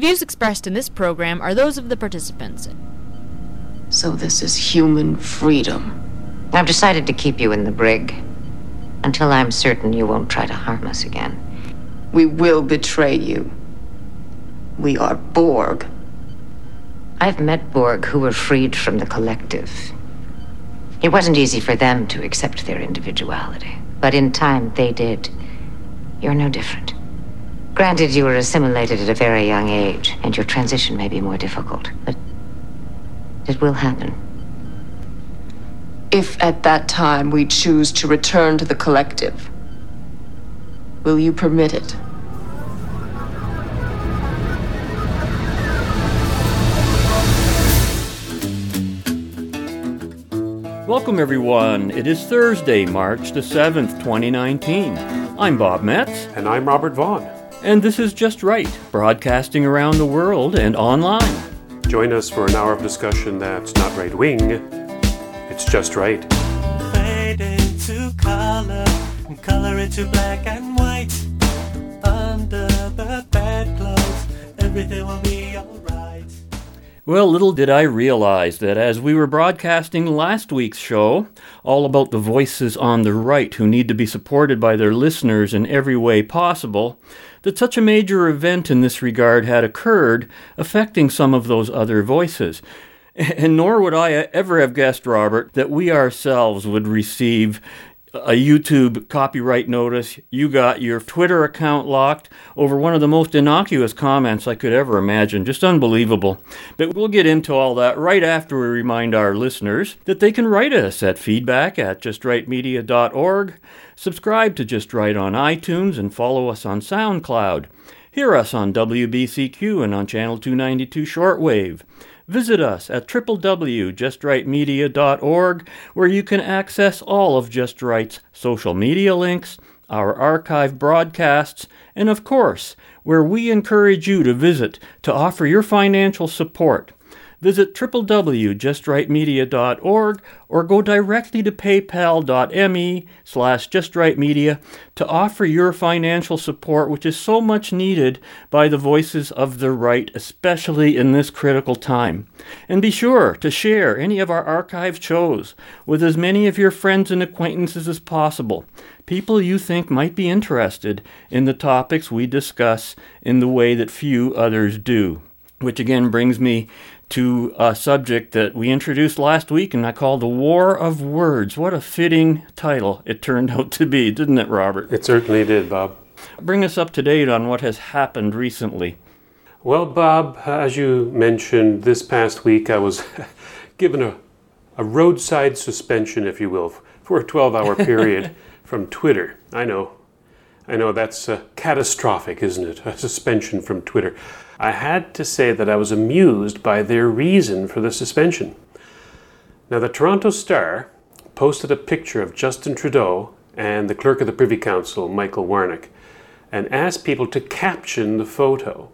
The views expressed in this program are those of the participants. So this is human freedom. I've decided to keep you in the brig until I'm certain you won't try to harm us again. We will betray you. We are Borg. I've met Borg who were freed from the collective. It wasn't easy for them to accept their individuality, but in time they did. You're no different. Granted, you were assimilated at a very young age, and your transition may be more difficult, but it will happen. If at that time we choose to return to the collective, will you permit it? Welcome, everyone. It is Thursday, March the 7th, 2019. I'm Bob Metz. And I'm Robert Vaughn. And this is Just Right, broadcasting around the world and online. Join us for an hour of discussion that's not right wing, it's just right. Fade into color, and color into black and white. Under the bedclothes, everything will be alright. Well, little did I realize that as we were broadcasting last week's show, all about the voices on the right who need to be supported by their listeners in every way possible, that such a major event in this regard had occurred, affecting some of those other voices. And nor would I ever have guessed, Robert, that we ourselves would receive a YouTube copyright notice. You got your Twitter account locked over one of the most innocuous comments I could ever imagine. Just unbelievable. But we'll get into all that right after we remind our listeners that they can write us at feedback at justrightmedia.org, subscribe to Just Right on iTunes, and follow us on SoundCloud. Hear us on WBCQ and on Channel 292 Shortwave. Visit us at www.justrightmedia.org, where you can access all of Just Right's social media links, our archive broadcasts, and of course, where we encourage you to visit to offer your financial support. Visit www.justrightmedia.org or go directly to paypal.me slash justrightmedia to offer your financial support, which is so much needed by the voices of the right, especially in this critical time. And be sure to share any of our archived shows with as many of your friends and acquaintances as possible, people you think might be interested in the topics we discuss in the way that few others do. Which again brings me to a subject that we introduced last week and I called The War of Words. What a fitting title it turned out to be, didn't it, Robert? It certainly did, Bob. Bring us up to date on what has happened recently. Well, Bob, as you mentioned, this past week I was given a, a roadside suspension, if you will, for a 12 hour period from Twitter. I know. I know that's uh, catastrophic, isn't it? A suspension from Twitter. I had to say that I was amused by their reason for the suspension. Now, the Toronto Star posted a picture of Justin Trudeau and the clerk of the Privy Council, Michael Wernick, and asked people to caption the photo.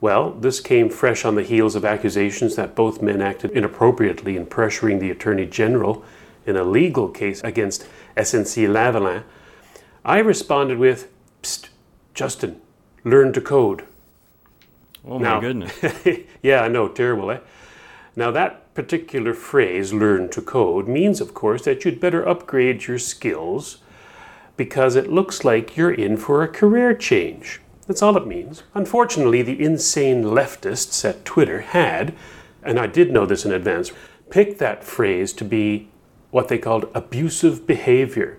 Well, this came fresh on the heels of accusations that both men acted inappropriately in pressuring the Attorney General in a legal case against SNC Lavalin. I responded with, Psst, Justin, learn to code. Oh my Now- goodness. yeah, I know, terrible, eh? Now, that particular phrase, learn to code, means, of course, that you'd better upgrade your skills because it looks like you're in for a career change. That's all it means. Unfortunately, the insane leftists at Twitter had, and I did know this in advance, picked that phrase to be what they called abusive behavior,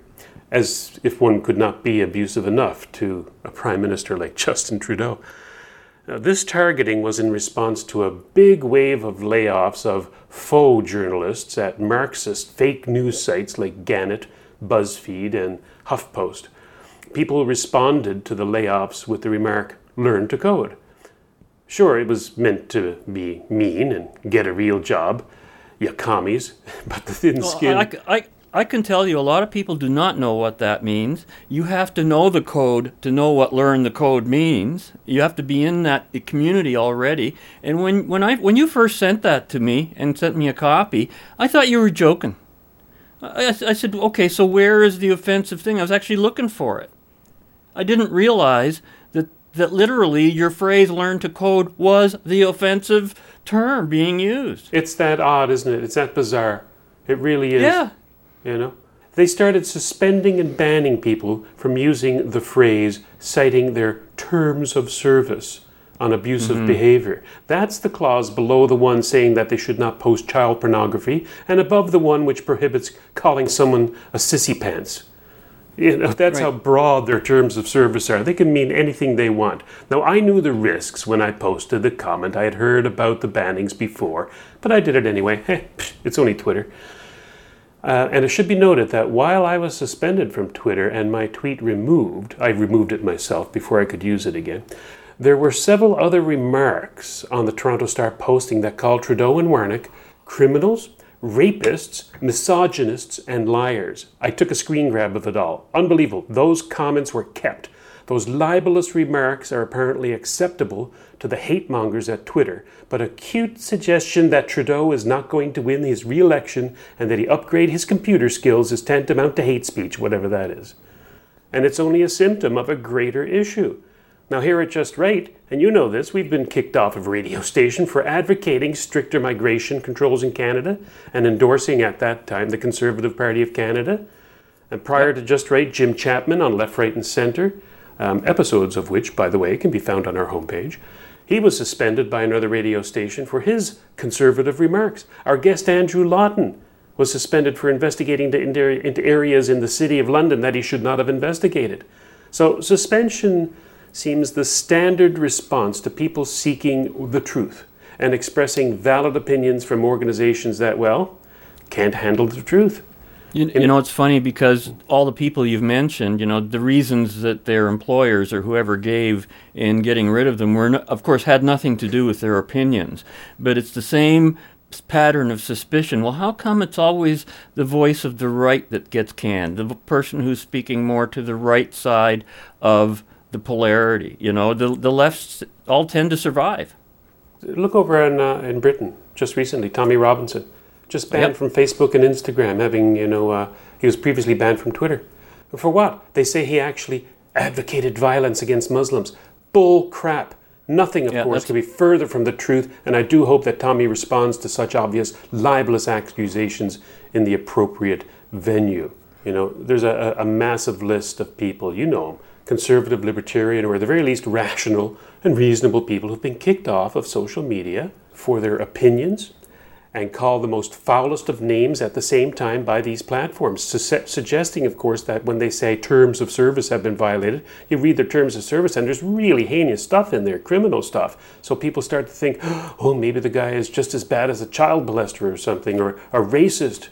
as if one could not be abusive enough to a prime minister like Justin Trudeau. Now, this targeting was in response to a big wave of layoffs of faux journalists at Marxist fake news sites like Gannett, BuzzFeed, and HuffPost. People responded to the layoffs with the remark, learn to code. Sure, it was meant to be mean and get a real job, you commies, but the thin Well, skin. I, I, I can tell you a lot of people do not know what that means. You have to know the code to know what learn the code means. You have to be in that community already. And when, when, I, when you first sent that to me and sent me a copy, I thought you were joking. I, I said, okay, so where is the offensive thing? I was actually looking for it. I didn't realize that that literally your phrase learn to code was the offensive term being used. It's that odd, isn't it? It's that bizarre. It really is. Yeah. You know? They started suspending and banning people from using the phrase, citing their terms of service on abusive mm-hmm. behavior. That's the clause below the one saying that they should not post child pornography, and above the one which prohibits calling someone a sissy pants. You know, that's how broad their terms of service are. They can mean anything they want. Now, I knew the risks when I posted the comment. I had heard about the bannings before, but I did it anyway. Hey, it's only Twitter. Uh, and it should be noted that while I was suspended from Twitter and my tweet removed, I removed it myself before I could use it again, there were several other remarks on the Toronto Star posting that called Trudeau and Wernick criminals, rapists, misogynists, and liars. I took a screen grab of it all. Unbelievable. Those comments were kept. Those libelous remarks are apparently acceptable to the hate mongers at Twitter, but a cute suggestion that Trudeau is not going to win his re election and that he upgrade his computer skills is tantamount to hate speech, whatever that is. And it's only a symptom of a greater issue. Now, here at Just Right, and you know this, we've been kicked off of radio station for advocating stricter migration controls in Canada and endorsing at that time the Conservative Party of Canada. And prior to Just Right, Jim Chapman on Left, Right, and Centre, um, episodes of which, by the way, can be found on our homepage. He was suspended by another radio station for his conservative remarks. Our guest Andrew Lawton was suspended for investigating to- into, into areas in the city of London that he should not have investigated. So, suspension seems the standard response to people seeking the truth and expressing valid opinions from organizations that, well, can't handle the truth. You, you know, it's funny because all the people you've mentioned, you know, the reasons that their employers or whoever gave in getting rid of them were, no, of course, had nothing to do with their opinions. But it's the same pattern of suspicion. Well, how come it's always the voice of the right that gets canned? The person who's speaking more to the right side of the polarity. You know, the the lefts all tend to survive. Look over in, uh, in Britain just recently, Tommy Robinson, just banned Yep. from Facebook and Instagram, having, you know, uh, he was previously banned from Twitter. For what? They say he actually advocated violence against Muslims. Bull crap. Nothing, of Yeah, course, that's- could be further from the truth, and I do hope that Tommy responds to such obvious libelous accusations in the appropriate venue. You know, there's a, a massive list of people, you know conservative, libertarian, or at the very least rational and reasonable people who've been kicked off of social media for their opinions and call the most foulest of names at the same time by these platforms, su- suggesting, of course, that when they say terms of service have been violated, you read their terms of service and there's really heinous stuff in there, criminal stuff. So people start to think, oh, maybe the guy is just as bad as a child molester or something, or a racist.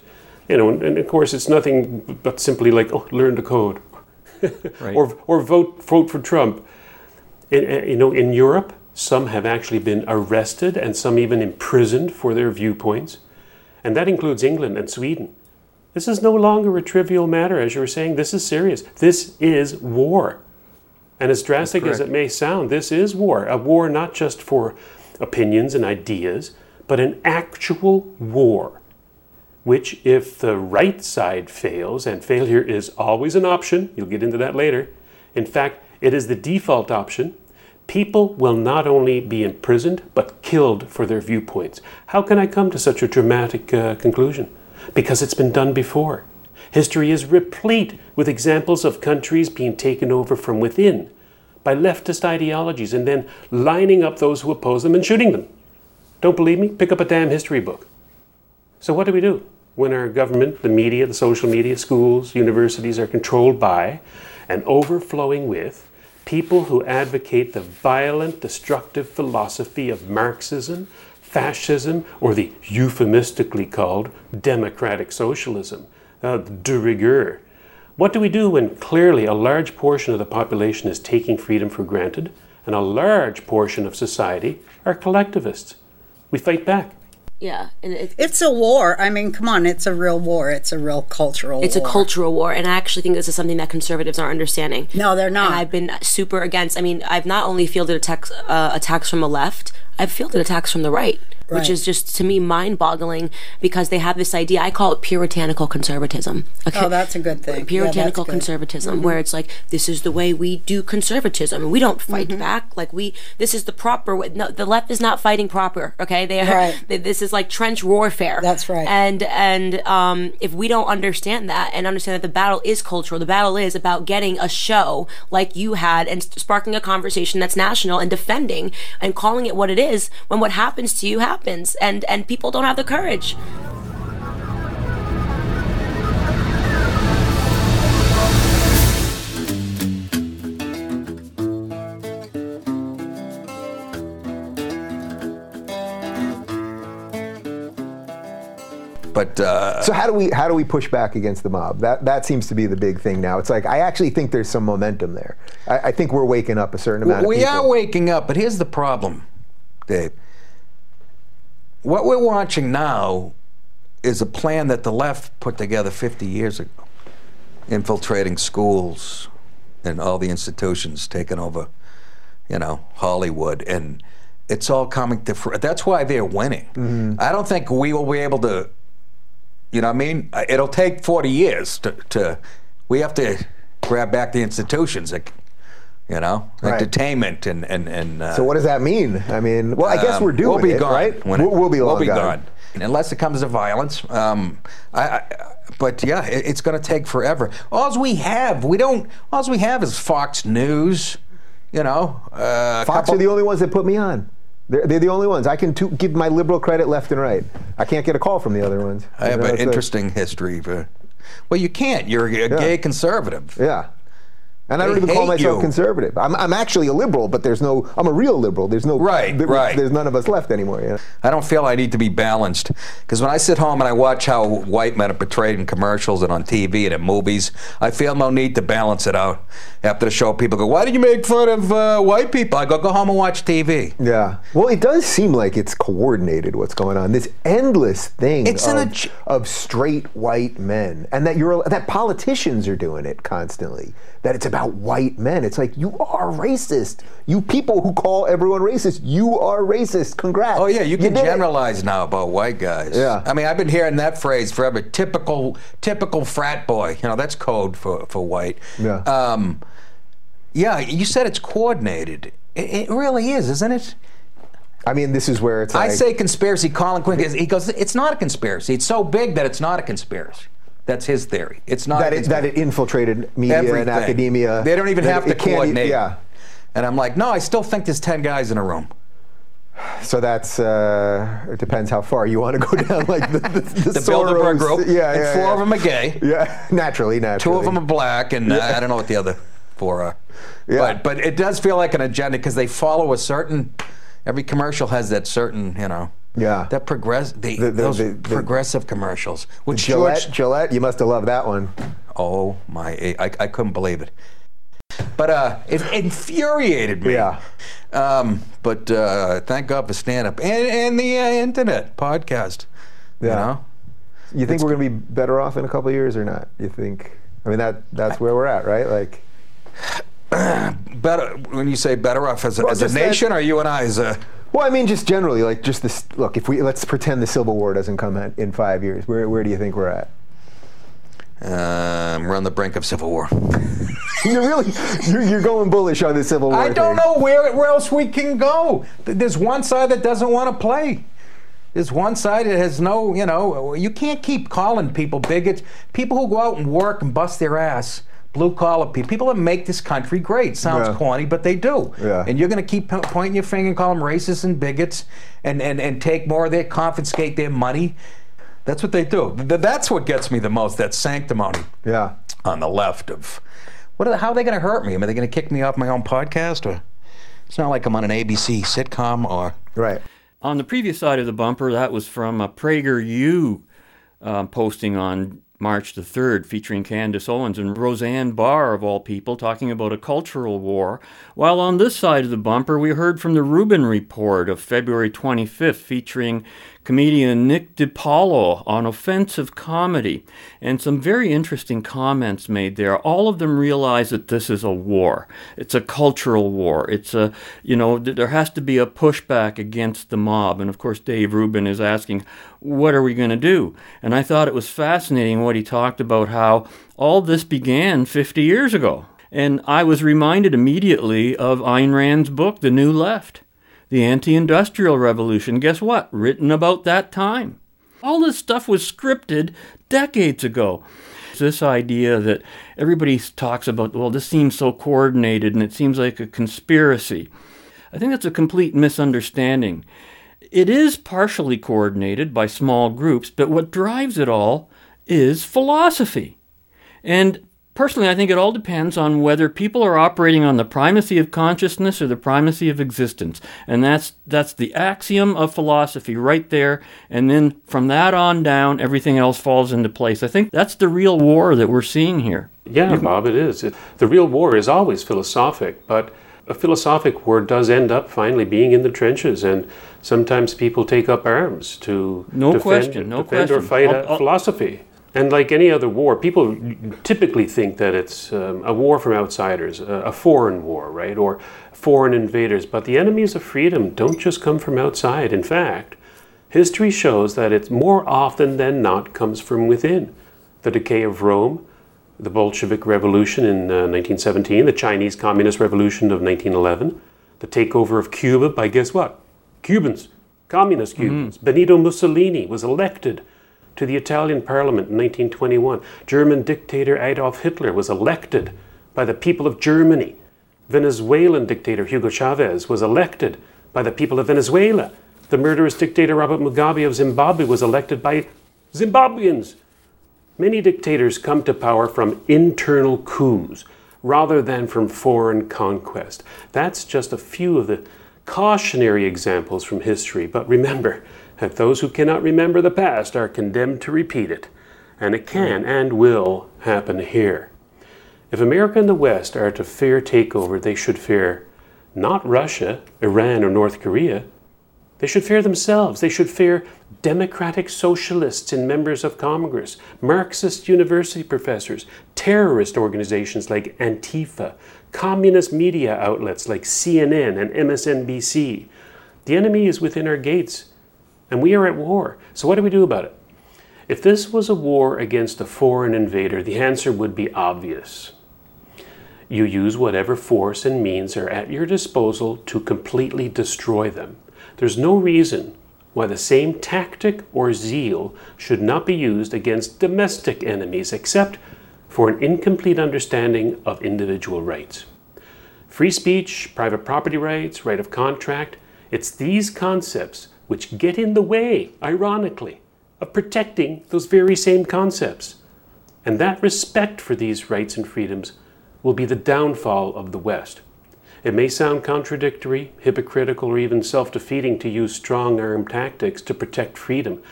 You know, and, and of course, it's nothing but simply like, oh, learn the code, Right. or or vote vote for Trump. In, uh, you know, in Europe, some have actually been arrested and some even imprisoned for their viewpoints, and that includes England and Sweden. This is no longer a trivial matter, as you were saying. This is serious. This is war. And as drastic as it may sound, this is war. A war not just for opinions and ideas, but an actual war which, if the right side fails, and failure is always an option, you'll get into that later. In fact, it is the default option. People will not only be imprisoned, but killed for their viewpoints. How can I come to such a dramatic uh, conclusion? Because it's been done before. History is replete with examples of countries being taken over from within by leftist ideologies and then lining up those who oppose them and shooting them. Don't believe me? Pick up a damn history book. So, what do we do when our government, the media, the social media, schools, universities are controlled by and overflowing with people who advocate the violent, destructive philosophy of Marxism, fascism, or the euphemistically called democratic socialism, uh, de rigueur? What do we do when clearly a large portion of the population is taking freedom for granted and a large portion of society are collectivists? We fight back. Yeah, and it, It's a war. I mean, come on, it's a real war. It's a real cultural war. it's a cultural war, and I actually think this is something that conservatives aren't understanding. No, they're not. And I've been super against. I mean, I've not only fielded attacks, uh, attacks from the left, I've fielded attacks from the right. Which is just to me mind-boggling because they have this idea. I call it puritanical conservatism. Okay? Oh, that's a good thing. Yeah, puritanical good. conservatism where it's like this is the way we do conservatism we don't fight Mm-hmm. back like we this is the proper way no the left is not fighting proper okay they are Right. they- this is like trench warfare That's right. and and um if we don't understand that and understand that the battle is cultural the battle is about getting a show like you had and sparking a conversation that's national and defending and calling it what it is when what happens to you happens and and people don't have the courage But uh, So how do we how do we push back against the mob? That that seems to be the big thing now. It's like I actually think there's some momentum there. I, I think we're waking up a certain amount of we are waking up, but here's the problem, Dave. What we're watching now is a plan that the left put together 50 years ago, infiltrating schools and all the institutions, taking over, you know, Hollywood, and it's all coming to. Fr- that's why they're winning. Mm-hmm. I don't think we will be able to. You know what I mean? It'll take 40 years to. to we have to grab back the institutions. You know, Right. entertainment and and and. Uh, So what does that mean? I mean, well, I guess um, we're doing we'll be it, gone right? when it- we'll, we'll be we'll be gone. gone. unless it comes to violence. Um, I, I, but yeah, it, it's going to take forever. All we have, we don't. All we have is Fox News. You know, uh, Fox couple- are the only ones that put me on. They're, they're the only ones. I can to, give my liberal credit left and right. I can't get a call from the other ones. I have You know, an it's a- interesting history. For, well, you can't. You're a gay conservative. Yeah. And I don't even call myself you. conservative. I'm, I'm actually a liberal, but there's no. I'm a real liberal. There's no. Right, there- right. There's none of us left anymore. Yeah. I don't feel I need to be balanced because when I sit home and I watch how white men are portrayed in commercials and on TV and in movies, I feel no need to balance it out. After the show, people go, "Why did you make fun of uh, white people?" I go, "Go home and watch TV." Yeah. Well, it does seem like it's coordinated what's going on. This endless thing It's of, ag- of straight white men, and that you're that politicians are doing it constantly. That it's about white men. It's like you are racist. You people who call everyone racist, you are racist. Congrats. Oh yeah, you can it. generalize now about white guys. Yeah. I mean, I've been hearing that phrase forever. Typical, typical frat boy. You know, that's code for for white. Yeah. Um, yeah, you said it's coordinated. It, it really is, isn't it? I mean, this is where it's. Like, I say conspiracy. Colin Quinn, because he goes, it's not a conspiracy. It's so big that it's not a conspiracy. That's his theory. It's not that it, that it infiltrated media Everything. and academia. They don't even have to coordinate. Yeah. And I'm like, no, I still think there's ten guys in a room. So that's uh, it depends how far you want to go down, like the the, the, The Bilderberg group. Yeah, yeah, and four yeah. of them are gay. Yeah, naturally, naturally. Two of them are black, and uh, I don't know what the other four are. Yeah. But but it does feel like an agenda because they follow a certain. Every commercial has that certain, you know. Yeah. That progress. The, The- the- those progressive commercials. Which Gillette, George. Gillette, you must have loved that one. Oh my! I, I couldn't believe it. But uh, it infuriated me. Yeah. Um, but uh, thank God for stand up and, and the uh, internet podcast. You Yeah. know? You think we're going to be better off in a couple of years or not? You think? I mean, that that's where we're at, right? Like, Better when you say better off as a, Well, as a just that- nation, or you and I as a. well, I mean, just generally, like, just this. Look, if we let's pretend the Civil War doesn't come in, in five years, where where do you think we're at? Um, we're on the brink of civil war. You're really you're, you're going bullish on the Civil War. I don't thing. know where, where else we can go. There's one side that doesn't want to play. There's one side that has no, you know, you can't keep calling people bigots. People who go out and work and bust their ass, blue collar people, people that make this country great. Sounds Yeah. corny, but they do. Yeah. And you're going to keep po- pointing your finger and call them racists and bigots and, and, and take more of their, confiscate their money. That's what they do. Th- That's what gets me the most, that sanctimony Yeah. on the left of what are, how are they going to hurt me? Are they going to kick me off my own podcast or it's not like I'm on an ABC sitcom or Right. On the previous side of the bumper, that was from a PragerU um, posting on March the 3rd featuring Candace Owens and Roseanne Barr, of all people, talking about a cultural war. While on this side of the bumper, we heard from the Rubin Report of February 25th featuring comedian Nick DiPaolo on offensive comedy, and some very interesting comments made there. All of them realize that this is a war. It's a cultural war. It's a, you know, there has to be a pushback against the mob. And of course, Dave Rubin is asking, what are we going to do? And I thought it was fascinating what he talked about how all this began 50 years ago. And I was reminded immediately of Ayn Rand's book, The New Left, The Anti Industrial Revolution. Guess what? Written about that time. All this stuff was scripted decades ago. This idea that everybody talks about, well, this seems so coordinated and it seems like a conspiracy. I think that's a complete misunderstanding. It is partially coordinated by small groups, but what drives it all is philosophy. And personally, I think it all depends on whether people are operating on the primacy of consciousness or the primacy of existence. And that's that's the axiom of philosophy right there. And then from that on down, everything else falls into place. I think that's the real war that we're seeing here. Yeah, Bob, it is. It, the real war is always philosophic, but a philosophic war does end up finally being in the trenches, and sometimes people take up arms to No defend, question, no defend or question. fight I'll- a I'll- philosophy. And like any other war, people typically think that it's um, a war from outsiders, a, a foreign war, right, or foreign invaders. But the enemies of freedom don't just come from outside. In fact, history shows that it more often than not comes from within. The decay of Rome, the Bolshevik Revolution in uh, 1917, the Chinese Communist Revolution of 1911, the takeover of Cuba by guess what? Cubans, communist Cubans. Benito Mussolini was elected to the Italian parliament in 1921. German dictator Adolf Hitler was elected by the people of Germany. Venezuelan dictator Hugo Chavez was elected by the people of Venezuela. The murderous dictator Robert Mugabe of Zimbabwe was elected by Zimbabweans. Many dictators come to power from internal coups rather than from foreign conquest. That's just a few of the cautionary examples from history. But remember that those who cannot remember the past are condemned to repeat it. And it can and will happen here. If America and the West are to fear takeover, they should fear not Russia, Iran, or North Korea. They should fear themselves. They should fear democratic socialists and members of Congress, Marxist university professors, terrorist organizations like Antifa, communist media outlets like CNN and MSNBC. The enemy is within our gates, and we are at war. So, what do we do about it? If this was a war against a foreign invader, the answer would be obvious. You use whatever force and means are at your disposal to completely destroy them. There's no reason why the same tactic or zeal should not be used against domestic enemies except for an incomplete understanding of individual rights. Free speech, private property rights, right of contract, it's these concepts which get in the way, ironically, of protecting those very same concepts. And that respect for these rights and freedoms will be the downfall of the West. It may sound contradictory, hypocritical, or even self defeating to use strong arm tactics to protect freedom,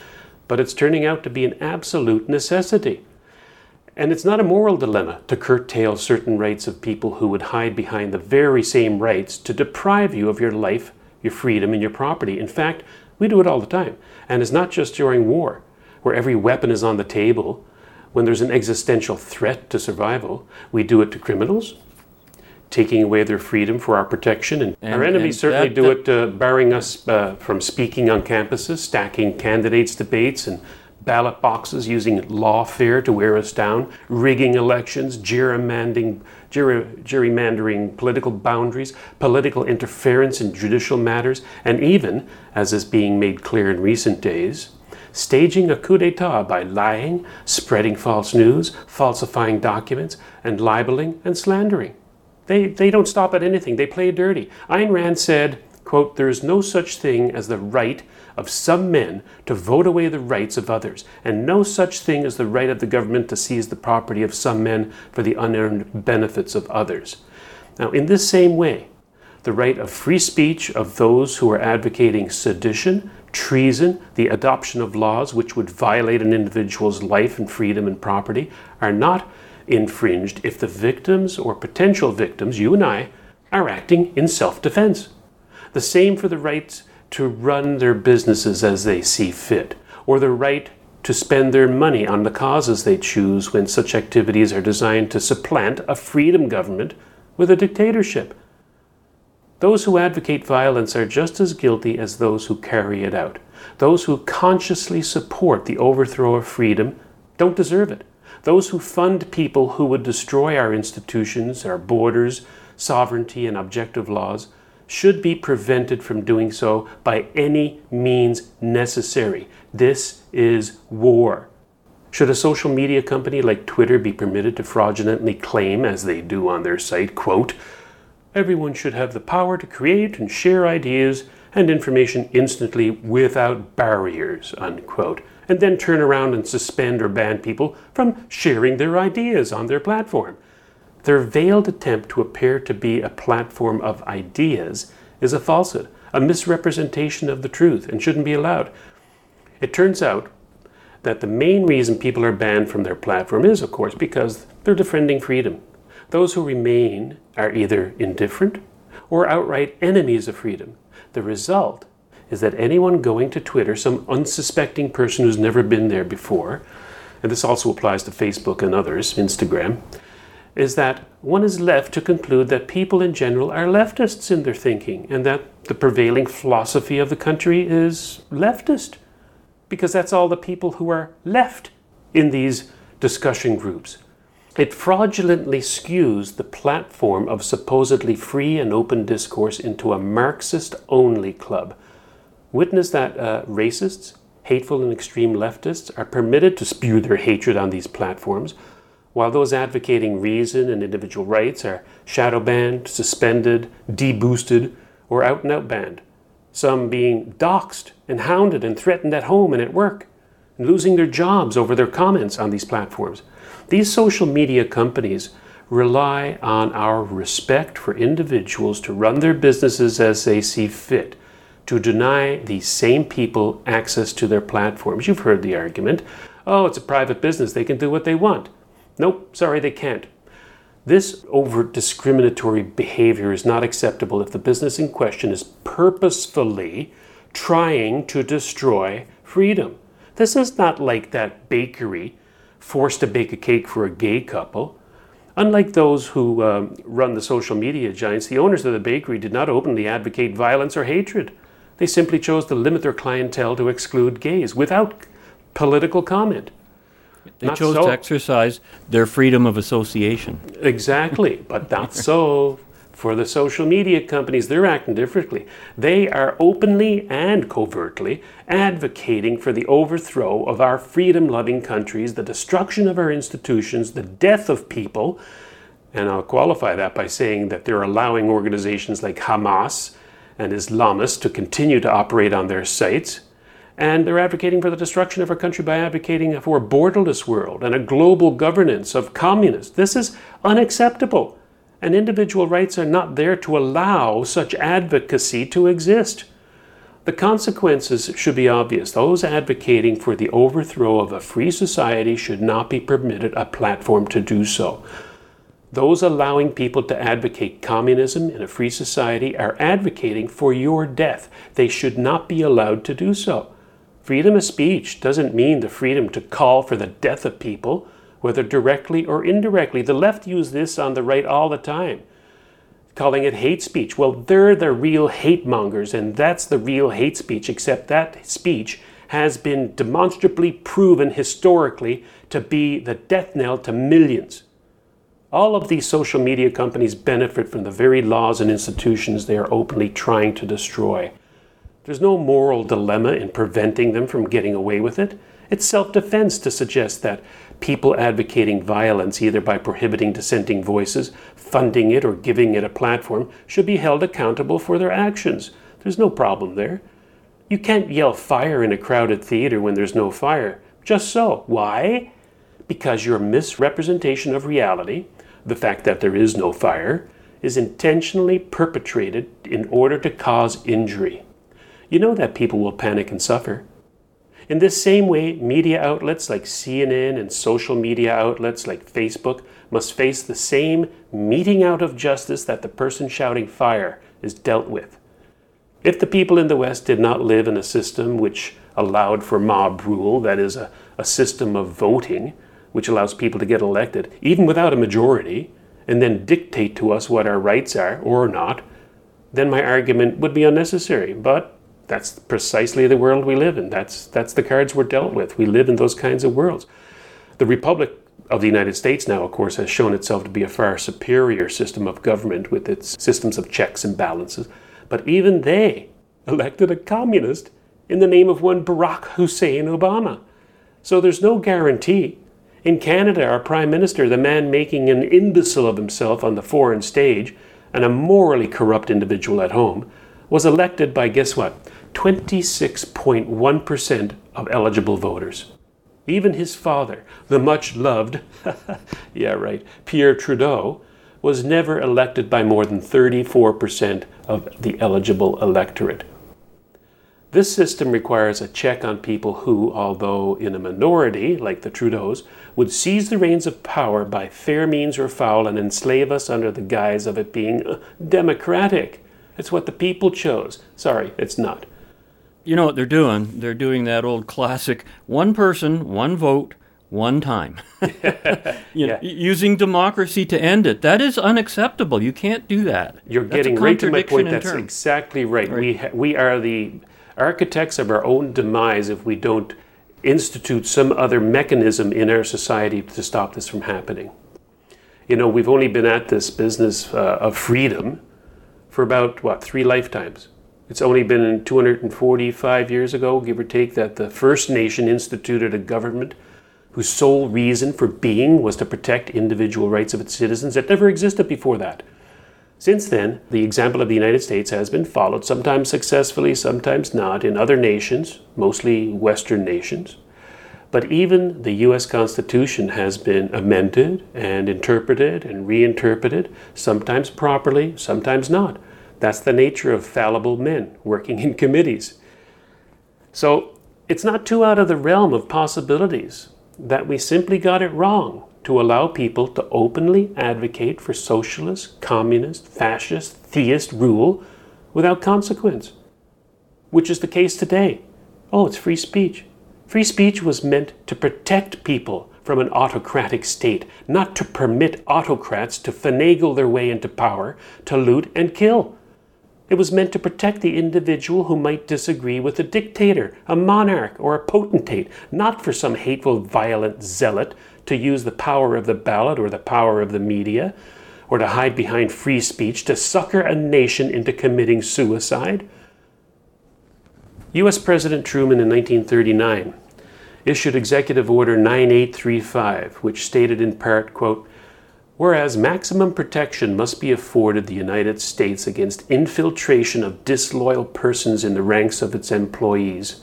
but it's turning out to be an absolute necessity. And it's not a moral dilemma to curtail certain rights of people who would hide behind the very same rights to deprive you of your life, your freedom, and your property. In fact, we do it all the time. And it's not just during war, where every weapon is on the table. When there's an existential threat to survival, we do it to criminals, taking away their freedom for our protection. And, And- our enemies and certainly that- do that- it, uh, barring us uh, from speaking on campuses, stacking candidates' debates and ballot boxes using lawfare to wear us down, rigging elections, gerrymandering, gerry, gerrymandering political boundaries, political interference in judicial matters, and even, as is being made clear in recent days, staging a coup d'etat by lying, spreading false news, falsifying documents, and libeling and slandering. They, they don't stop at anything. They play dirty. Ayn Rand said, quote, there is no such thing as the right of some men to vote away the rights of others, and no such thing as the right of the government to seize the property of some men for the unearned benefits of others. Now, in this same way, the right of free speech of those who are advocating sedition, treason, the adoption of laws which would violate an individual's life and freedom and property are not infringed if the victims or potential victims, you and I, are acting in self defense. The same for the rights to run their businesses as they see fit, or the right to spend their money on the causes they choose when such activities are designed to supplant a freedom government with a dictatorship. Those who advocate violence are just as guilty as those who carry it out. Those who consciously support the overthrow of freedom don't deserve it. Those who fund people who would destroy our institutions, our borders, sovereignty, and objective laws should be prevented from doing so by any means necessary. This is war. Should a social media company like Twitter be permitted to fraudulently claim, as they do on their site, quote, everyone should have the power to create and share ideas and information instantly without barriers, unquote, and then turn around and suspend or ban people from sharing their ideas on their platform. Their veiled attempt to appear to be a platform of ideas is a falsehood, a misrepresentation of the truth, and shouldn't be allowed. It turns out that the main reason people are banned from their platform is, of course, because they're defending freedom. Those who remain are either indifferent or outright enemies of freedom. The result is that anyone going to Twitter, some unsuspecting person who's never been there before, and this also applies to Facebook and others, Instagram, is that one is left to conclude that people in general are leftists in their thinking and that the prevailing philosophy of the country is leftist because that's all the people who are left in these discussion groups. It fraudulently skews the platform of supposedly free and open discourse into a Marxist only club. Witness that uh, racists, hateful and extreme leftists are permitted to spew their hatred on these platforms, while those advocating reason and individual rights are shadow banned, suspended, deboosted, or out and out banned. Some being doxxed and hounded and threatened at home and at work, and losing their jobs over their comments on these platforms. These social media companies rely on our respect for individuals to run their businesses as they see fit, to deny these same people access to their platforms. You've heard the argument oh, it's a private business, they can do what they want. Nope, sorry, they can't. This overt discriminatory behavior is not acceptable if the business in question is purposefully trying to destroy freedom. This is not like that bakery forced to bake a cake for a gay couple. Unlike those who um, run the social media giants, the owners of the bakery did not openly advocate violence or hatred. They simply chose to limit their clientele to exclude gays without political comment. They Not chose so. to exercise their freedom of association. Exactly, but not so for the social media companies. They're acting differently. They are openly and covertly advocating for the overthrow of our freedom loving countries, the destruction of our institutions, the death of people. And I'll qualify that by saying that they're allowing organizations like Hamas and Islamists to continue to operate on their sites. And they're advocating for the destruction of our country by advocating for a borderless world and a global governance of communists. This is unacceptable. And individual rights are not there to allow such advocacy to exist. The consequences should be obvious. Those advocating for the overthrow of a free society should not be permitted a platform to do so. Those allowing people to advocate communism in a free society are advocating for your death. They should not be allowed to do so. Freedom of speech doesn't mean the freedom to call for the death of people, whether directly or indirectly. The left use this on the right all the time, calling it hate speech. Well, they're the real hate mongers, and that's the real hate speech, except that speech has been demonstrably proven historically to be the death knell to millions. All of these social media companies benefit from the very laws and institutions they are openly trying to destroy. There's no moral dilemma in preventing them from getting away with it. It's self defense to suggest that people advocating violence, either by prohibiting dissenting voices, funding it, or giving it a platform, should be held accountable for their actions. There's no problem there. You can't yell fire in a crowded theater when there's no fire. Just so. Why? Because your misrepresentation of reality, the fact that there is no fire, is intentionally perpetrated in order to cause injury. You know that people will panic and suffer. In this same way, media outlets like CNN and social media outlets like Facebook must face the same meting out of justice that the person shouting fire is dealt with. If the people in the West did not live in a system which allowed for mob rule, that is, a, a system of voting which allows people to get elected, even without a majority, and then dictate to us what our rights are or not, then my argument would be unnecessary. But that's precisely the world we live in. That's, that's the cards we're dealt with. We live in those kinds of worlds. The Republic of the United States now, of course, has shown itself to be a far superior system of government with its systems of checks and balances. But even they elected a communist in the name of one Barack Hussein Obama. So there's no guarantee. In Canada, our Prime Minister, the man making an imbecile of himself on the foreign stage and a morally corrupt individual at home, was elected by, guess what, 26.1% of eligible voters. Even his father, the much loved, yeah, right, Pierre Trudeau, was never elected by more than 34% of the eligible electorate. This system requires a check on people who, although in a minority, like the Trudeaus, would seize the reins of power by fair means or foul and enslave us under the guise of it being uh, democratic. It's what the people chose. Sorry, it's not. You know what they're doing? They're doing that old classic one person, one vote, one time. you know, Yeah. Using democracy to end it. That is unacceptable. You can't do that. You're That's getting right to my point. That's terms. exactly right. We ha- we are the architects of our own demise if we don't institute some other mechanism in our society to stop this from happening. You know, we've only been at this business uh, of freedom for about what three lifetimes. It's only been 245 years ago, give or take, that the First Nation instituted a government whose sole reason for being was to protect individual rights of its citizens. that never existed before that. Since then, the example of the United States has been followed, sometimes successfully, sometimes not, in other nations, mostly Western nations. But even the US Constitution has been amended and interpreted and reinterpreted, sometimes properly, sometimes not. That's the nature of fallible men working in committees. So it's not too out of the realm of possibilities that we simply got it wrong to allow people to openly advocate for socialist, communist, fascist, theist rule without consequence, which is the case today. Oh, it's free speech. Free speech was meant to protect people from an autocratic state, not to permit autocrats to finagle their way into power, to loot and kill. It was meant to protect the individual who might disagree with a dictator, a monarch, or a potentate, not for some hateful, violent zealot to use the power of the ballot or the power of the media, or to hide behind free speech to sucker a nation into committing suicide. U.S. President Truman in 1939 issued Executive Order 9835, which stated in part, quote, Whereas maximum protection must be afforded the United States against infiltration of disloyal persons in the ranks of its employees,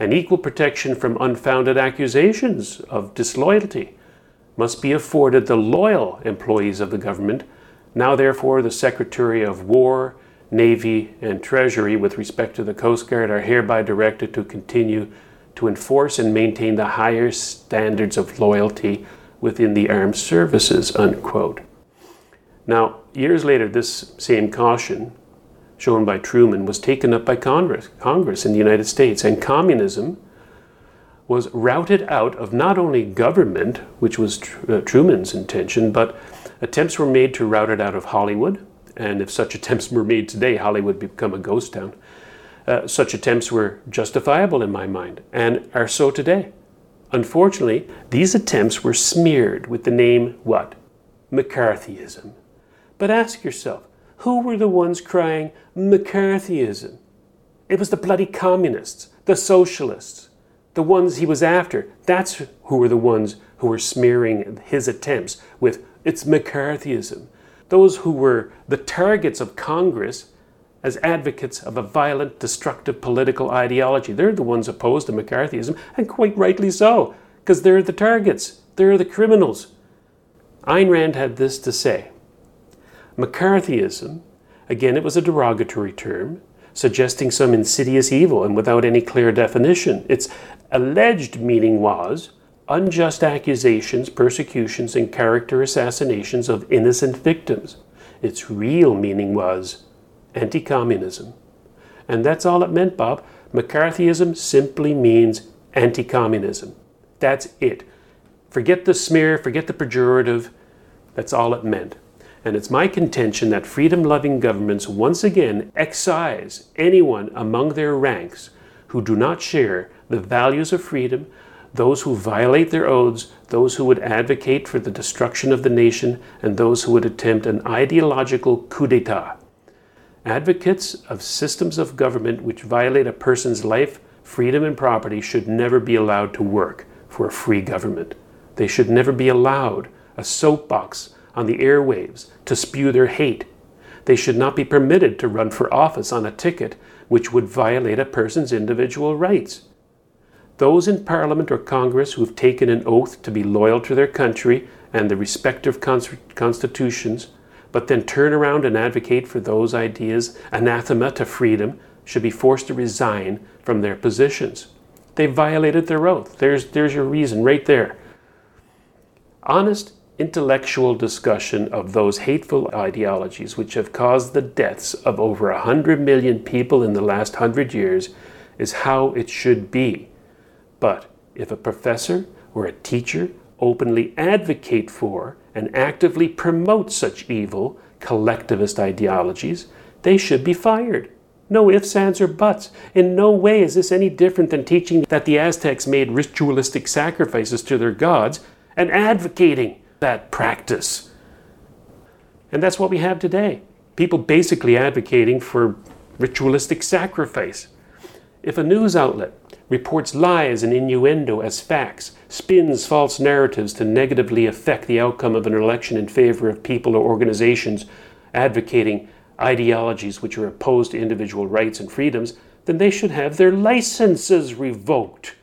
and equal protection from unfounded accusations of disloyalty must be afforded the loyal employees of the government. Now, therefore, the Secretary of War, Navy, and Treasury, with respect to the Coast Guard, are hereby directed to continue to enforce and maintain the higher standards of loyalty within the armed services, unquote. Now, years later, this same caution shown by Truman was taken up by Congress, Congress in the United States, and communism was routed out of not only government, which was Tr- uh, Truman's intention, but attempts were made to rout it out of Hollywood. And if such attempts were made today, Hollywood would become a ghost town. Uh, such attempts were justifiable in my mind and are so today. Unfortunately, these attempts were smeared with the name what? McCarthyism. But ask yourself, who were the ones crying McCarthyism? It was the bloody communists, the socialists, the ones he was after. That's who were the ones who were smearing his attempts with it's McCarthyism. Those who were the targets of Congress as advocates of a violent, destructive political ideology. They're the ones opposed to McCarthyism, and quite rightly so, because they're the targets, they're the criminals. Ayn Rand had this to say McCarthyism, again, it was a derogatory term, suggesting some insidious evil and without any clear definition. Its alleged meaning was unjust accusations, persecutions, and character assassinations of innocent victims. Its real meaning was anti communism, And that's all it meant, Bob. McCarthyism simply means anti communism. That's it. Forget the smear, forget the pejorative. That's all it meant. And it's my contention that freedom loving governments once again excise anyone among their ranks who do not share the values of freedom, those who violate their oaths, those who would advocate for the destruction of the nation, and those who would attempt an ideological coup d'etat. Advocates of systems of government which violate a person's life, freedom, and property should never be allowed to work for a free government. They should never be allowed a soapbox on the airwaves to spew their hate. They should not be permitted to run for office on a ticket which would violate a person's individual rights. Those in Parliament or Congress who have taken an oath to be loyal to their country and the respective cons- constitutions, but then turn around and advocate for those ideas anathema to freedom, should be forced to resign from their positions. They violated their oath. There's, there's your reason right there. Honest intellectual discussion of those hateful ideologies which have caused the deaths of over a hundred million people in the last hundred years is how it should be. But if a professor or a teacher openly advocate for and actively promote such evil collectivist ideologies, they should be fired. No ifs, ands, or buts. In no way is this any different than teaching that the Aztecs made ritualistic sacrifices to their gods and advocating that practice. And that's what we have today. People basically advocating for ritualistic sacrifice. If a news outlet reports lies and innuendo as facts, spins false narratives to negatively affect the outcome of an election in favor of people or organizations advocating ideologies which are opposed to individual rights and freedoms, then they should have their licenses revoked.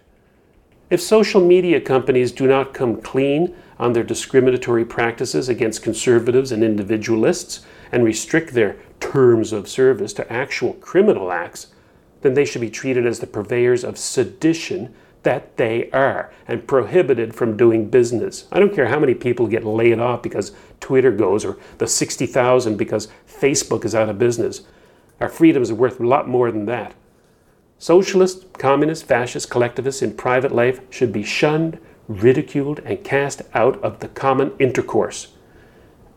If social media companies do not come clean on their discriminatory practices against conservatives and individualists and restrict their terms of service to actual criminal acts, then they should be treated as the purveyors of sedition that they are and prohibited from doing business. I don't care how many people get laid off because Twitter goes or the 60,000 because Facebook is out of business. Our freedoms are worth a lot more than that. Socialists, communists, fascists, collectivists in private life should be shunned, ridiculed, and cast out of the common intercourse.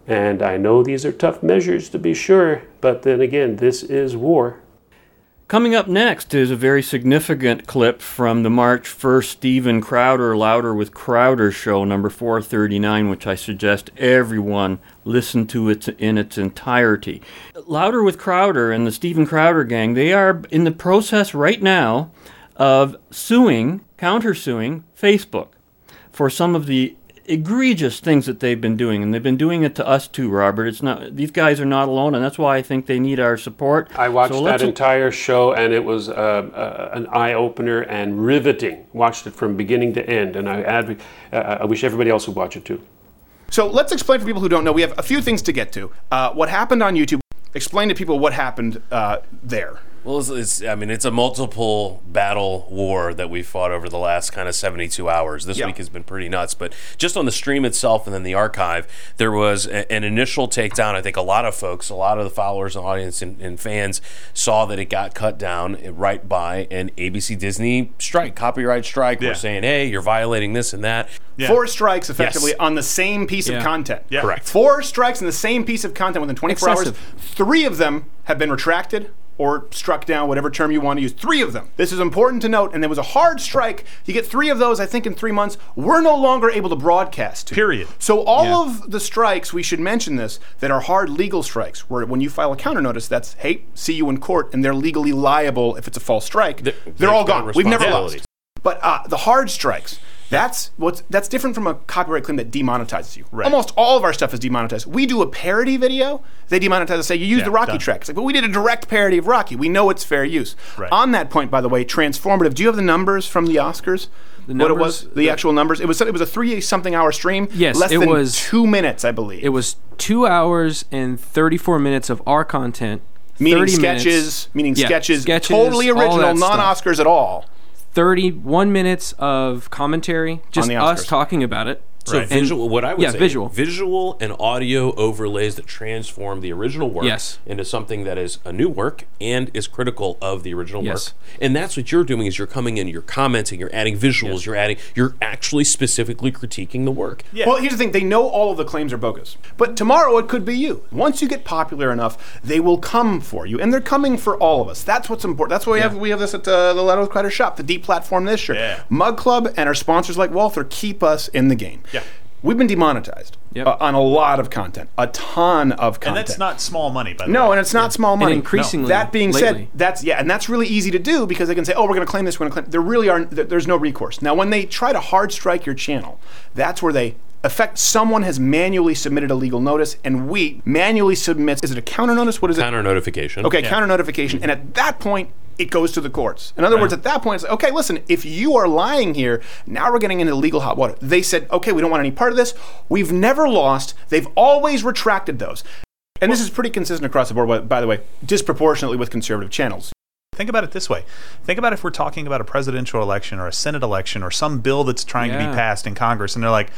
And I know these are tough measures to be sure, but then again, this is war. Coming up next is a very significant clip from the March 1st Steven Crowder Louder with Crowder show, number 439, which I suggest everyone listen to it in its entirety. Louder with Crowder and the Steven Crowder gang, they are in the process right now of suing, countersuing Facebook for some of the egregious things that they've been doing, and they've been doing it to us too, Robert. It's not these guys are not alone, and that's why I think they need our support. I watched So that entire show, and it was uh, uh, an eye opener and riveting. Watched it from beginning to end, and I adv- uh, I wish everybody else would watch it too. So let's explain for people who don't know. We have a few things to get to. Uh, what happened on YouTube? Explain to people what happened uh, there. Well, it's, it's I mean, it's a multiple battle war that we fought over the last kind of 72 hours. This Yeah. week has been pretty nuts, but just on the stream itself and then the archive, there was a, an initial takedown. I think a lot of folks, a lot of the followers and audience and, and fans saw that it got cut down eh, right by an ABC Disney strike, copyright strike. Yeah. We're saying, hey, you're violating this and that. Four strikes effectively Yes. on the same piece Yeah. of content. Yeah. Correct. Four strikes on the same piece of content within 24 Excessive. hours. Three of them have been retracted or struck down, whatever term you want to use. Three of them. This is important to note. And there was a hard strike. You get three of those, I think, in three months. We're no longer able to broadcast. To. Period. So all Yeah. of the strikes, we should mention this, that are hard legal strikes, where when you file a counter notice, that's, hey, see you in court, and they're legally liable if it's a false strike. They're, they've all gone. We've never lost. But uh, the hard strikes, that's what's that's different from a copyright claim that demonetizes you. Right. Almost all of our stuff is demonetized. We do a parody video, they demonetize us. Say you use Yeah, the Rocky done. track. It's like, but we did a direct parody of Rocky. We know it's fair use. Right. On that point, by the way, transformative. Do you have the numbers from the Oscars? The what it was? The, actual numbers. It was it was a three something hour stream. Yes, less it than was- two minutes, I believe. It was two hours and 34 minutes of our content. Meaning 30 sketches, minutes- meaning Yeah, sketches, sketches, totally original, non-Oscars at all. 31 minutes of commentary, just us talking about it. So Right. visual, And- what I would yeah, say, visual. visual and audio overlays that transform the original work Yes. into something that is a new work and is critical of the original Yes. work. And that's what you're doing is you're coming in, you're commenting, you're adding visuals, you're adding, you're actually specifically critiquing the work. Yeah. Well, here's the thing: they know all of the claims are bogus, but tomorrow it could be you. Once you get popular enough, they will come for you, and they're coming for all of us. That's what's important. That's why we have we have this at uh, the Leto Crider shop, the deplatform this year. Yeah. Mug Club and our sponsors like Walther keep us in the game. Yeah. We've been demonetized uh, on a lot of content, a ton of content. And that's not small money, by the No, way. No, and it's not small money. increasingly That being said, that's yeah, and that's really easy to do because they can say, "Oh, we're going to claim this. We're going to claim." There really are. there- There's no recourse. Now, when they try to hard strike your channel, that's where they affect. Someone has manually submitted a legal notice, and we manually submits. Is it a counter notice? What is it? Counter notification. Okay, counter notification, and at that point. It goes to the courts. In other words, at that point, it's like, okay, listen, if you are lying here, now we're getting into legal hot water. They said, okay, we don't want any part of this. We've never lost. They've always retracted those. And this is pretty consistent across the board, by- by the way, disproportionately with conservative channels. Think about it this way. Think about if we're talking about a presidential election or a Senate election or some bill that's trying to be passed in Congress, and they're like,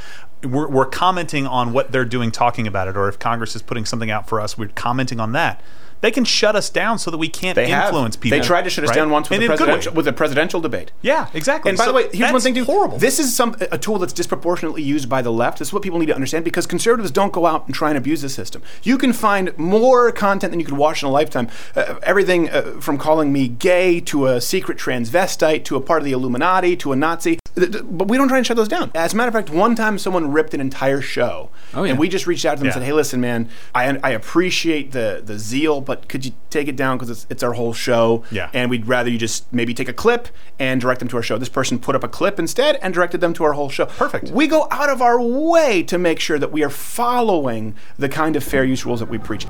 we're, we're commenting on what they're doing, talking about it, or if Congress is putting something out for us, we're commenting on that. They can shut us down so that we can't They have. influence people. They tried to shut us right? down once with a, in a good way. presidential, with a presidential debate. Yeah, exactly. And by the way, here's one thing too. horrible. This is some a tool that's disproportionately used by the left. This is what people need to understand because conservatives don't go out and try and abuse the system. You can find more content than you could watch in a lifetime. Uh, everything uh, from calling me gay to a secret transvestite to a part of the Illuminati to a Nazi. But we don't try and shut those down. As a matter of fact, one time someone ripped an entire show, Oh, yeah. and we just reached out to them Yeah. and said, "Hey, listen, man, I, I appreciate the the zeal, but could you take it down because it's, it's our whole show, Yeah. and we'd rather you just maybe take a clip and direct them to our show." This person put up a clip instead and directed them to our whole show. Perfect. We go out of our way to make sure that we are following the kind of fair use rules that we preach.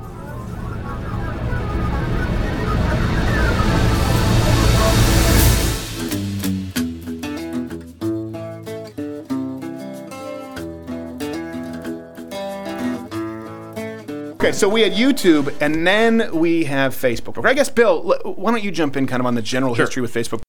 Okay, so we had YouTube, and then we have Facebook. Okay, I guess Bill, why don't you jump in kind of on the general history with Facebook?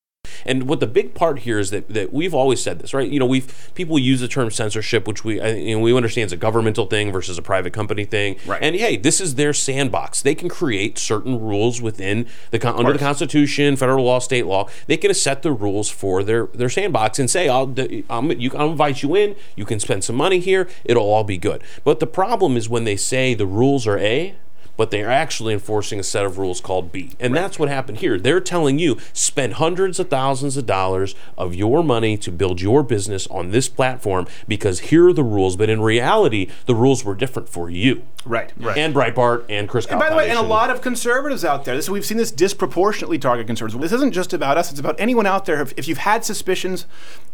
And what the big part here is that, that we've always said this, right? You know, we've people use the term censorship, which we I, you know, we understand is a governmental thing versus a private company thing. Right. And hey, this is their sandbox. They can create certain rules within the con- under the Constitution, federal law, state law. They can set the rules for their their sandbox and say, "I'll I'm, you, I'll invite you in. You can spend some money here. It'll all be good." But the problem is when they say the rules are A but they're actually enforcing a set of rules called B. And that's what happened here. They're telling you spend hundreds of thousands of dollars of your money to build your business on this platform because here are the rules, but in reality, the rules were different for you. Right, right. And Breitbart and Chris And by the way, and a lot of conservatives out there, this, we've seen this disproportionately target conservatives. This isn't just about us, it's about anyone out there. If, if you've had suspicions,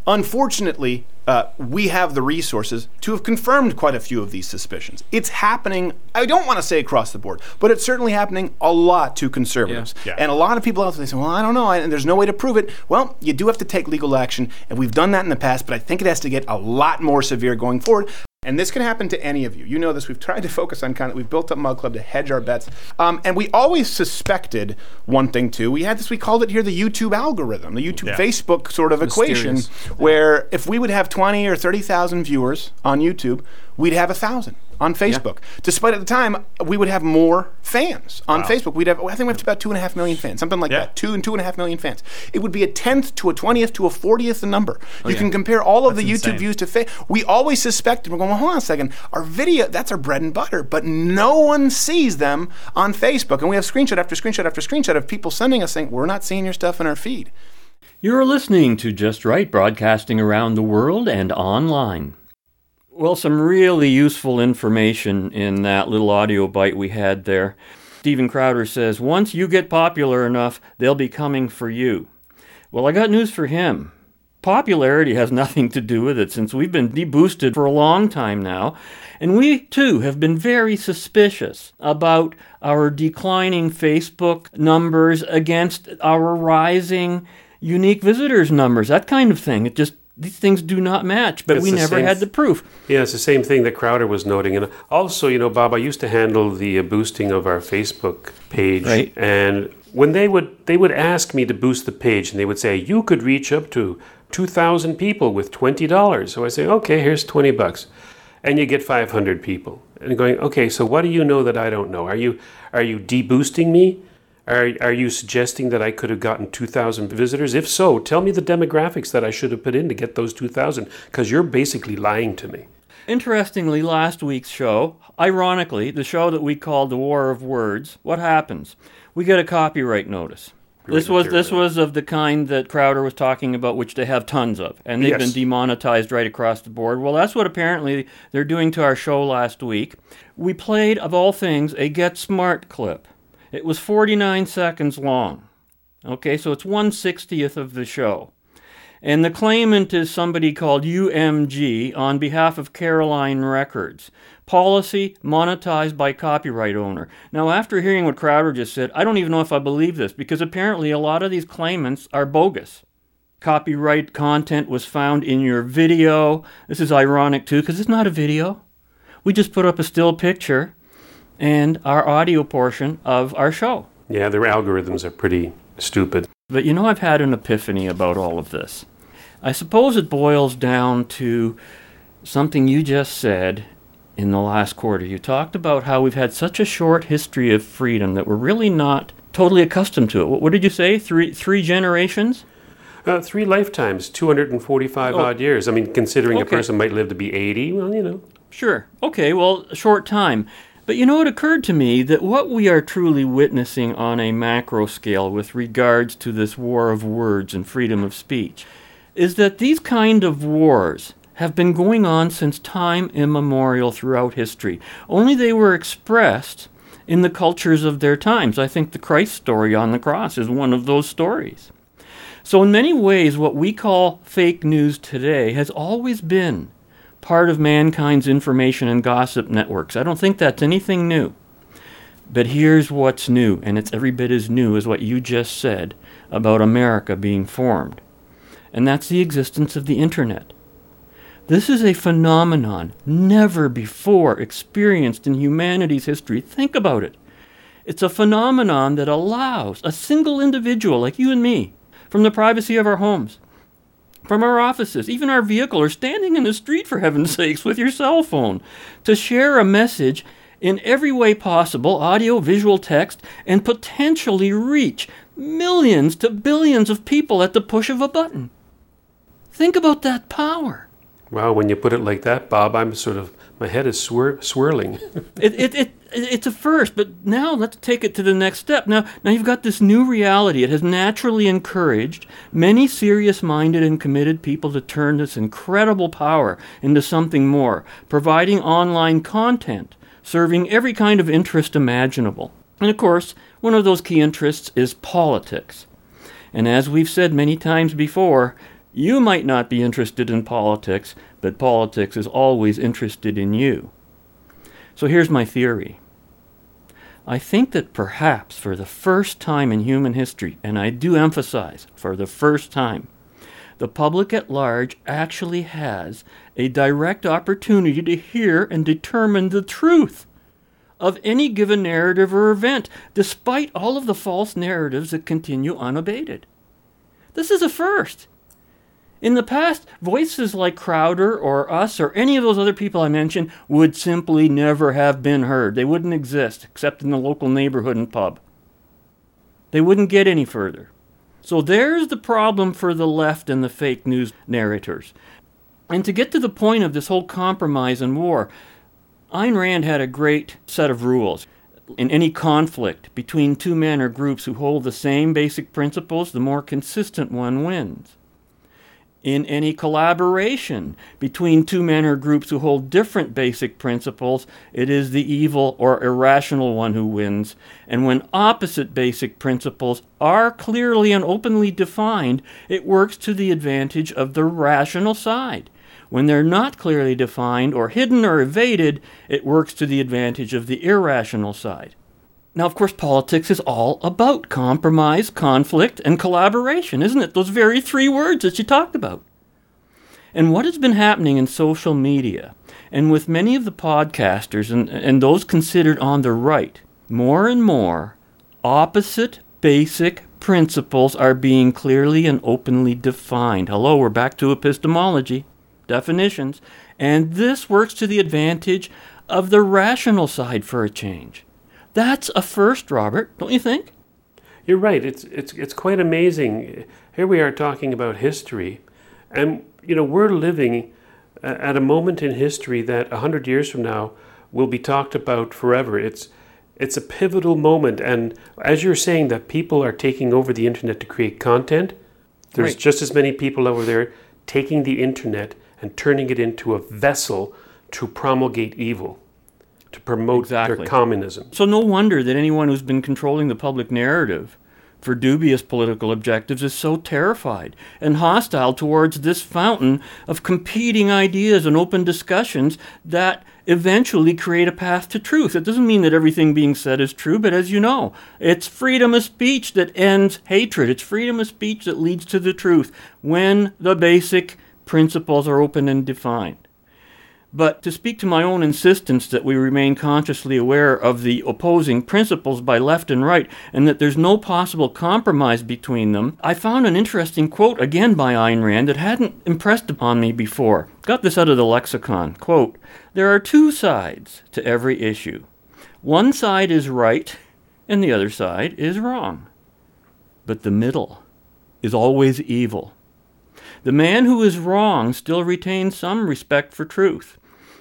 unfortunately, uh, we have the resources to have confirmed quite a few of these suspicions. It's happening, I don't want to say across the board, but it's certainly happening a lot to conservatives. Yeah. And a lot of people out there, they say, well, I don't know, and there's no way to prove it. Well, you do have to take legal action, and we've done that in the past, but I think it has to get a lot more severe going forward. And this can happen to any of you. You know this. We've tried to focus on kind of, we've built up Mug Club to hedge our bets. Um, and we always suspected one thing too. We had this, we called it here the YouTube algorithm, the YouTube Yeah. Facebook sort of equation, where if we would have 20 or 30,000 viewers on YouTube, we'd have a thousand on Facebook. Despite at the time, we would have more fans on Wow. Facebook. We'd have, I think we have about two and a half million fans, something like Yeah. that. Two and two and a half million fans. It would be a tenth to a twentieth to a fortieth the number. Oh, you yeah. can compare all of the That's YouTube insane. views to fa- we always suspected we're going well, hold on a second our video that's our bread and butter but no one sees them on facebook and we have screenshot after screenshot after screenshot of people sending us saying we're not seeing your stuff in our feed You're listening to Just Right, broadcasting around the world and online. Well, some really useful information in that little audio bite we had there. Steven Crowder says, Once you get popular enough, they'll be coming for you. Well, I got news for him. Popularity has nothing to do with it since we've been deboosted for a long time now, and we too have been very suspicious about our declining Facebook numbers against our rising unique visitors numbers, that kind of thing. It just these things do not match, but It's we never same had the proof. Yeah, it's the same thing that Crowder was noting. And also, you know, Bob, I used to handle the uh, boosting of our Facebook page. Right. And when they would they would ask me to boost the page and they would say, You could reach up to 2,000 people with $20. So I say, okay, here's 20 bucks. And you get 500 people. And going, okay, so what do you know that I don't know? Are you, are you deboosting me? Are, are you suggesting that I could have gotten 2,000 visitors? If so, tell me the demographics that I should have put in to get those 2,000, because you're basically lying to me. Interestingly, last week's show, ironically, the show that we called The War of Words, what happens? We get a copyright notice. This was this was of the kind that Crowder was talking about, which they have tons of, and they've Yes. been demonetized right across the board. Well, that's what apparently they're doing to our show last week. We played, of all things, a Get Smart clip. It was 49 seconds long. Okay, so it's 160th of the show. And the claimant is somebody called UMG on behalf of Caroline Records. Policy monetized by copyright owner. Now, after hearing what Crowder just said, I don't even know if I believe this because apparently a lot of these claimants are bogus. Copyright content was found in your video. This is ironic too because it's not a video. We just put up a still picture and our audio portion of our show. Yeah, their algorithms are pretty stupid. But you know, I've had an epiphany about all of this. I suppose it boils down to something you just said in the last quarter. You talked about how we've had such a short history of freedom that we're really not totally accustomed to it. What, did you say? Three three generations? Uh, three lifetimes, 245 Oh. odd years. I mean, considering Okay. a person might live to be 80, well, you know. Sure. Okay, well, a short time. But you know, it occurred to me that what we are truly witnessing on a macro scale with regards to this war of words and freedom of speech is that these kind of wars have been going on since time immemorial throughout history. Only they were expressed in the cultures of their times. I think the Christ story on the cross is one of those stories. So, in many ways, what we call fake news today has always been part of mankind's information and gossip networks. I don't think that's anything new. But here's what's new, and it's every bit as new as what you just said about America being formed. And that's the existence of the internet. This is a phenomenon never before experienced in humanity's history. Think about it. It's a phenomenon that allows a single individual like you and me, from the privacy of our homes, from our offices, even our vehicle, or standing in the street, for heaven's sakes, with your cell phone, to share a message in every way possible audio, visual, text and potentially reach millions to billions of people at the push of a button. Think about that power. Well, when you put it like that, Bob, I'm sort of, my head is swir- swirling. it, it, it, it's a first, but now let's take it to the next step. Now, now you've got this new reality. It has naturally encouraged many serious minded and committed people to turn this incredible power into something more, providing online content, serving every kind of interest imaginable. And of course, one of those key interests is politics. And as we've said many times before, you might not be interested in politics, but politics is always interested in you. So here's my theory. I think that perhaps for the first time in human history, and I do emphasize for the first time, the public at large actually has a direct opportunity to hear and determine the truth of any given narrative or event, despite all of the false narratives that continue unabated. This is a first. In the past, voices like Crowder or us or any of those other people I mentioned would simply never have been heard. They wouldn't exist except in the local neighborhood and pub. They wouldn't get any further. So there's the problem for the left and the fake news narrators. And to get to the point of this whole compromise and war, Ayn Rand had a great set of rules. In any conflict between two men or groups who hold the same basic principles, the more consistent one wins. In any collaboration between two men or groups who hold different basic principles, it is the evil or irrational one who wins. And when opposite basic principles are clearly and openly defined, it works to the advantage of the rational side. When they're not clearly defined or hidden or evaded, it works to the advantage of the irrational side. Now, of course, politics is all about compromise, conflict, and collaboration, isn't it? Those very three words that you talked about. And what has been happening in social media, and with many of the podcasters and, and those considered on the right, more and more opposite basic principles are being clearly and openly defined. Hello, we're back to epistemology, definitions. And this works to the advantage of the rational side for a change. That's a first, Robert, don't you think? You're right. It's it's it's quite amazing. Here we are talking about history, and you know we're living uh, at a moment in history that a hundred years from now will be talked about forever. It's it's a pivotal moment, and as you're saying that people are taking over the internet to create content, there's Right. just as many people over there taking the internet and turning it into a vessel to promulgate evil, promote their communism. So, no wonder that anyone who's been controlling the public narrative for dubious political objectives is so terrified and hostile towards this fountain of competing ideas and open discussions that eventually create a path to truth. It doesn't mean that everything being said is true, but as you know, it's freedom of speech that ends hatred. It's freedom of speech that leads to the truth when the basic principles are open and defined. But to speak to my own insistence that we remain consciously aware of the opposing principles by left and right, and that there's no possible compromise between them, I found an interesting quote again by Ayn Rand that hadn't impressed upon me before. Got this out of the lexicon. Quote There are two sides to every issue. One side is right, and the other side is wrong. But the middle is always evil. The man who is wrong still retains some respect for truth,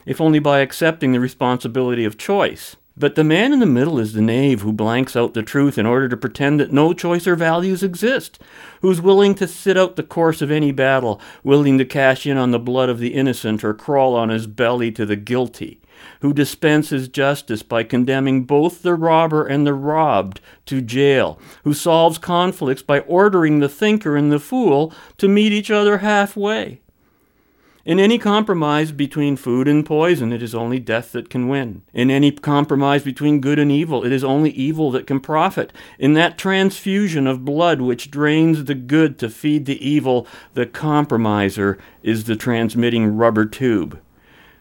if only by accepting the responsibility of choice. But the man in the middle is the knave who blanks out the truth in order to pretend that no choice or values exist, who's willing to sit out the course of any battle, willing to cash in on the blood of the innocent or crawl on his belly to the guilty, who dispenses justice by condemning both the robber and the robbed to jail, who solves conflicts by ordering the thinker and the fool to meet each other halfway. In any compromise between food and poison, it is only death that can win. In any compromise between good and evil, it is only evil that can profit. In that transfusion of blood which drains the good to feed the evil, the compromiser is the transmitting rubber tube.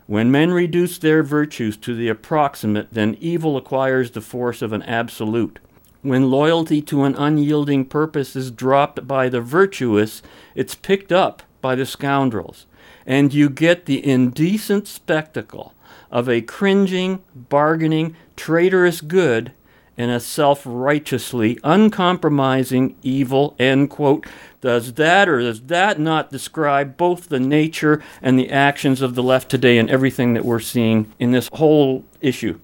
When men reduce their virtues to the approximate, then evil acquires the force of an absolute. When loyalty to an unyielding purpose is dropped by the virtuous, it's picked up by the scoundrels. And you get the indecent spectacle of a cringing, bargaining, traitorous good and a self righteously uncompromising evil. End quote. Does that or does that not describe both the nature and the actions of the left today and everything that we're seeing in this whole issue?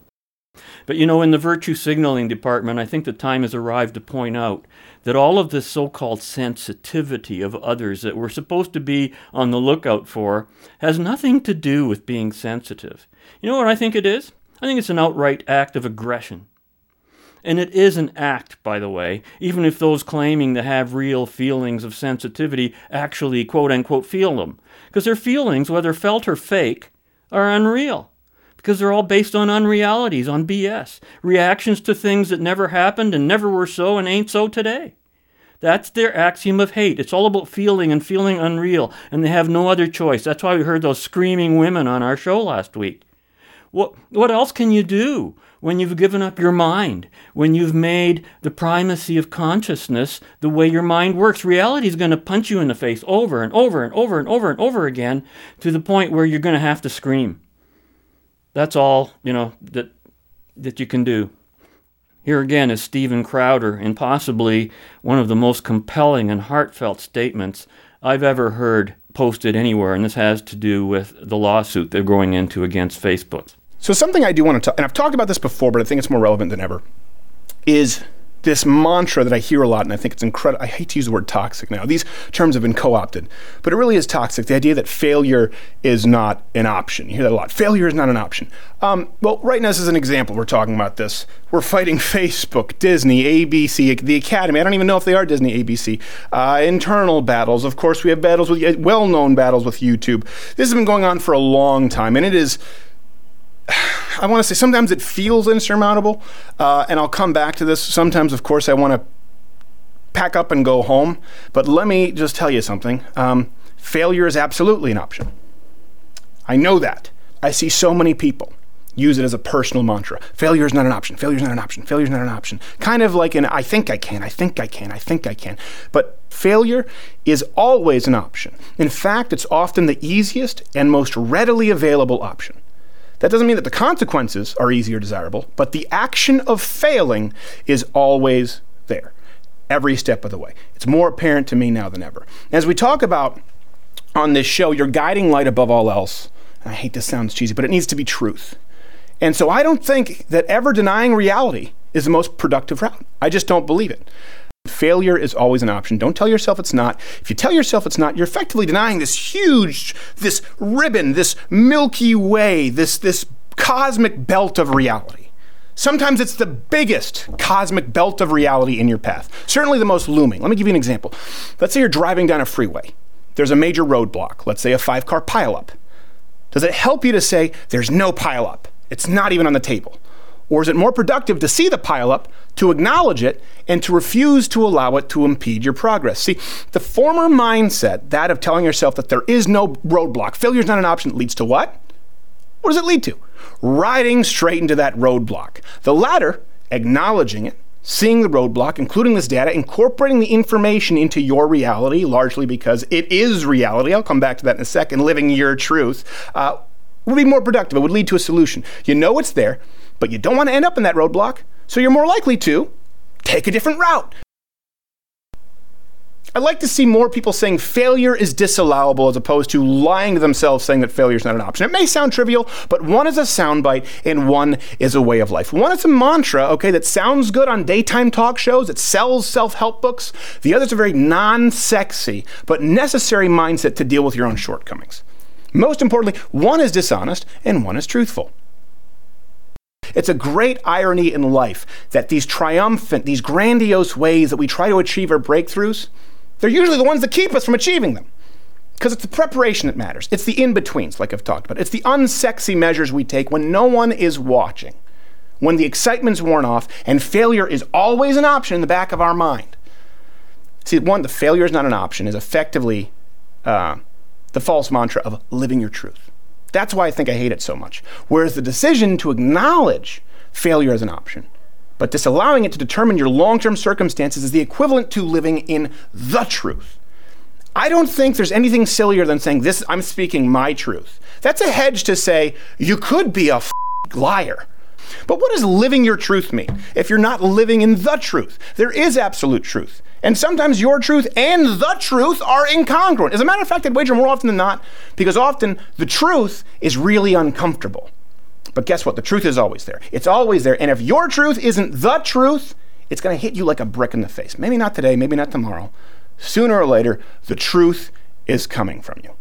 But you know, in the virtue signaling department, I think the time has arrived to point out that all of this so called sensitivity of others that we're supposed to be on the lookout for has nothing to do with being sensitive. You know what I think it is? I think it's an outright act of aggression. And it is an act, by the way, even if those claiming to have real feelings of sensitivity actually quote unquote feel them. Because their feelings, whether felt or fake, are unreal because they're all based on unrealities, on BS, reactions to things that never happened and never were so and ain't so today. That's their axiom of hate. It's all about feeling and feeling unreal, and they have no other choice. That's why we heard those screaming women on our show last week. What, what else can you do when you've given up your mind? When you've made the primacy of consciousness the way your mind works? Reality is going to punch you in the face over and over and over and over and over again to the point where you're going to have to scream. That's all, you know, that that you can do. Here again is Steven Crowder in possibly one of the most compelling and heartfelt statements I've ever heard posted anywhere, and this has to do with the lawsuit they're going into against Facebook. So something I do want to talk, and I've talked about this before, but I think it's more relevant than ever, is this mantra that I hear a lot, and I think it's incredible. I hate to use the word toxic now. These terms have been co-opted, but it really is toxic. The idea that failure is not an option. You hear that a lot. Failure is not an option. Um, well, right now, this is an example. We're talking about this. We're fighting Facebook, Disney, ABC, the Academy. I don't even know if they are Disney, ABC. Uh, internal battles. Of course, we have battles with well-known battles with YouTube. This has been going on for a long time, and it is. I want to say sometimes it feels insurmountable, uh, and I'll come back to this. Sometimes, of course, I want to pack up and go home. But let me just tell you something um, failure is absolutely an option. I know that. I see so many people use it as a personal mantra. Failure is not an option. Failure is not an option. Failure is not an option. Kind of like an I think I can, I think I can, I think I can. But failure is always an option. In fact, it's often the easiest and most readily available option. That doesn't mean that the consequences are easy or desirable, but the action of failing is always there, every step of the way. It's more apparent to me now than ever. As we talk about on this show, your guiding light above all else, I hate this sounds cheesy, but it needs to be truth. And so I don't think that ever denying reality is the most productive route. I just don't believe it. Failure is always an option. Don't tell yourself it's not. If you tell yourself it's not, you're effectively denying this huge, this ribbon, this Milky Way, this, this cosmic belt of reality. Sometimes it's the biggest cosmic belt of reality in your path, certainly the most looming. Let me give you an example. Let's say you're driving down a freeway. There's a major roadblock, let's say a five car pileup. Does it help you to say, there's no pileup? It's not even on the table. Or is it more productive to see the pileup, to acknowledge it, and to refuse to allow it to impede your progress? See, the former mindset, that of telling yourself that there is no roadblock, failure is not an option, leads to what? What does it lead to? Riding straight into that roadblock. The latter, acknowledging it, seeing the roadblock, including this data, incorporating the information into your reality, largely because it is reality. I'll come back to that in a second, living your truth. Uh, would be more productive. It would lead to a solution. You know it's there, but you don't want to end up in that roadblock, so you're more likely to take a different route. I'd like to see more people saying failure is disallowable as opposed to lying to themselves saying that failure is not an option. It may sound trivial, but one is a soundbite and one is a way of life. One is a mantra, okay, that sounds good on daytime talk shows, it sells self help books. The other is a very non sexy but necessary mindset to deal with your own shortcomings. Most importantly, one is dishonest and one is truthful. It's a great irony in life that these triumphant, these grandiose ways that we try to achieve our breakthroughs, they're usually the ones that keep us from achieving them. Because it's the preparation that matters. It's the in betweens, like I've talked about. It's the unsexy measures we take when no one is watching, when the excitement's worn off, and failure is always an option in the back of our mind. See, one, the failure is not an option, is effectively uh, the false mantra of living your truth. That's why I think I hate it so much. Whereas the decision to acknowledge failure as an option, but disallowing it to determine your long term circumstances is the equivalent to living in the truth. I don't think there's anything sillier than saying this I'm speaking my truth. That's a hedge to say you could be a f- liar. But what does living your truth mean if you're not living in the truth? There is absolute truth. And sometimes your truth and the truth are incongruent. As a matter of fact, I'd wager more often than not, because often the truth is really uncomfortable. But guess what? The truth is always there. It's always there. And if your truth isn't the truth, it's going to hit you like a brick in the face. Maybe not today, maybe not tomorrow. Sooner or later, the truth is coming from you.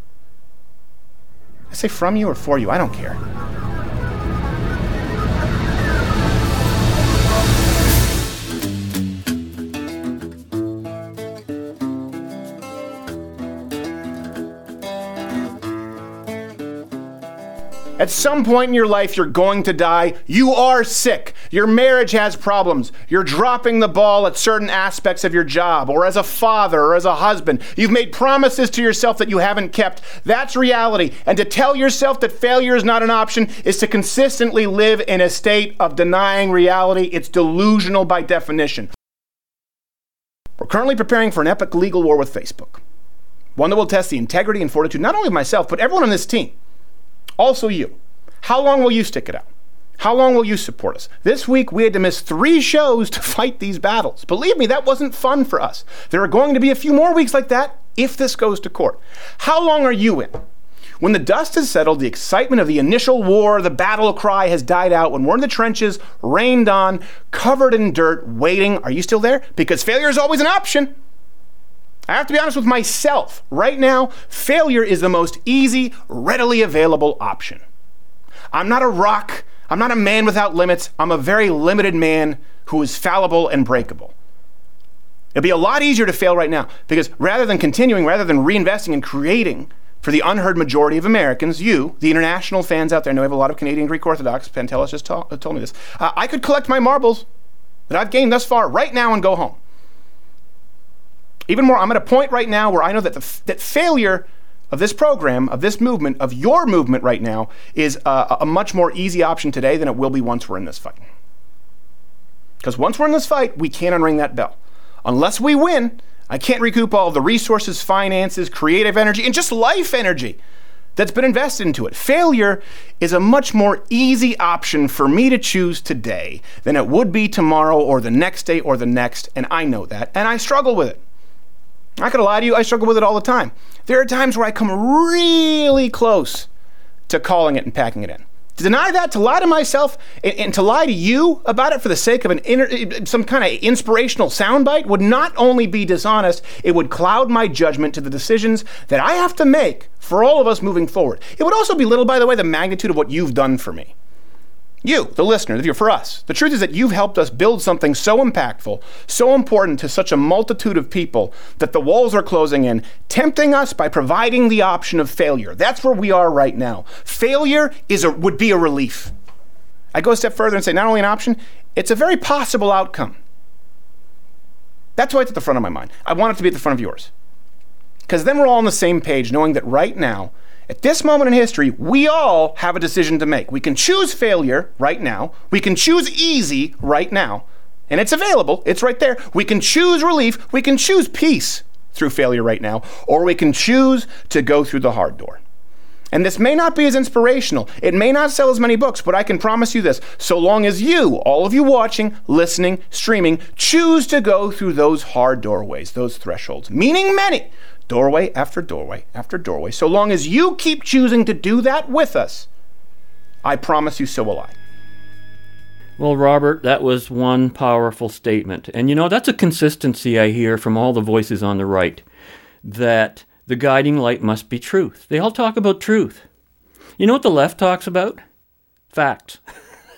I say from you or for you, I don't care. At some point in your life, you're going to die. You are sick. Your marriage has problems. You're dropping the ball at certain aspects of your job, or as a father, or as a husband. You've made promises to yourself that you haven't kept. That's reality. And to tell yourself that failure is not an option is to consistently live in a state of denying reality. It's delusional by definition. We're currently preparing for an epic legal war with Facebook. One that will test the integrity and fortitude not only of myself, but everyone on this team. Also, you. How long will you stick it out? How long will you support us? This week, we had to miss three shows to fight these battles. Believe me, that wasn't fun for us. There are going to be a few more weeks like that if this goes to court. How long are you in? When the dust has settled, the excitement of the initial war, the battle cry has died out, when we're in the trenches, rained on, covered in dirt, waiting, are you still there? Because failure is always an option. I have to be honest with myself. Right now, failure is the most easy, readily available option. I'm not a rock. I'm not a man without limits. I'm a very limited man who is fallible and breakable. It'd be a lot easier to fail right now because rather than continuing, rather than reinvesting and creating for the unheard majority of Americans, you, the international fans out there, know we have a lot of Canadian Greek Orthodox. Pantelis just ta- told me this. Uh, I could collect my marbles that I've gained thus far right now and go home. Even more, I'm at a point right now where I know that, the, that failure of this program, of this movement, of your movement right now, is uh, a much more easy option today than it will be once we're in this fight. Because once we're in this fight, we can't unring that bell. Unless we win, I can't recoup all the resources, finances, creative energy, and just life energy that's been invested into it. Failure is a much more easy option for me to choose today than it would be tomorrow or the next day or the next, and I know that, and I struggle with it. I could lie to you, I struggle with it all the time. There are times where I come really close to calling it and packing it in. To deny that, to lie to myself, and, and to lie to you about it for the sake of an inner, eh, eh, some kind of inspirational soundbite would not only be dishonest, it would cloud my judgment to the decisions that I have to make for all of us moving forward. It would also belittle, by the way, the magnitude of what you've done for me. You, the listener, if you're for us. The truth is that you've helped us build something so impactful, so important to such a multitude of people that the walls are closing in, tempting us by providing the option of failure. That's where we are right now. Failure is a, would be a relief. I go a step further and say not only an option, it's a very possible outcome. That's why it's at the front of my mind. I want it to be at the front of yours. Because then we're all on the same page, knowing that right now, at this moment in history, we all have a decision to make. We can choose failure right now. We can choose easy right now. And it's available, it's right there. We can choose relief. We can choose peace through failure right now. Or we can choose to go through the hard door. And this may not be as inspirational. It may not sell as many books, but I can promise you this so long as you, all of you watching, listening, streaming, choose to go through those hard doorways, those thresholds, meaning many, doorway after doorway after doorway. So long as you keep choosing to do that with us, I promise you so will I. Well, Robert, that was one powerful statement. And you know, that's a consistency I hear from all the voices on the right that the guiding light must be truth. They all talk about truth. You know what the left talks about? Facts.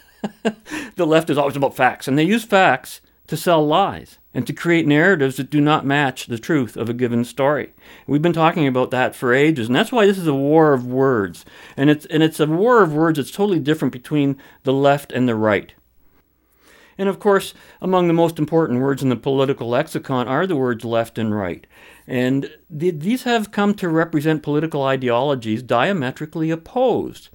the left is always about facts, and they use facts to sell lies and to create narratives that do not match the truth of a given story. We've been talking about that for ages, and that's why this is a war of words. And it's and it's a war of words that's totally different between the left and the right. And of course, among the most important words in the political lexicon are the words left and right. And th- these have come to represent political ideologies diametrically opposed.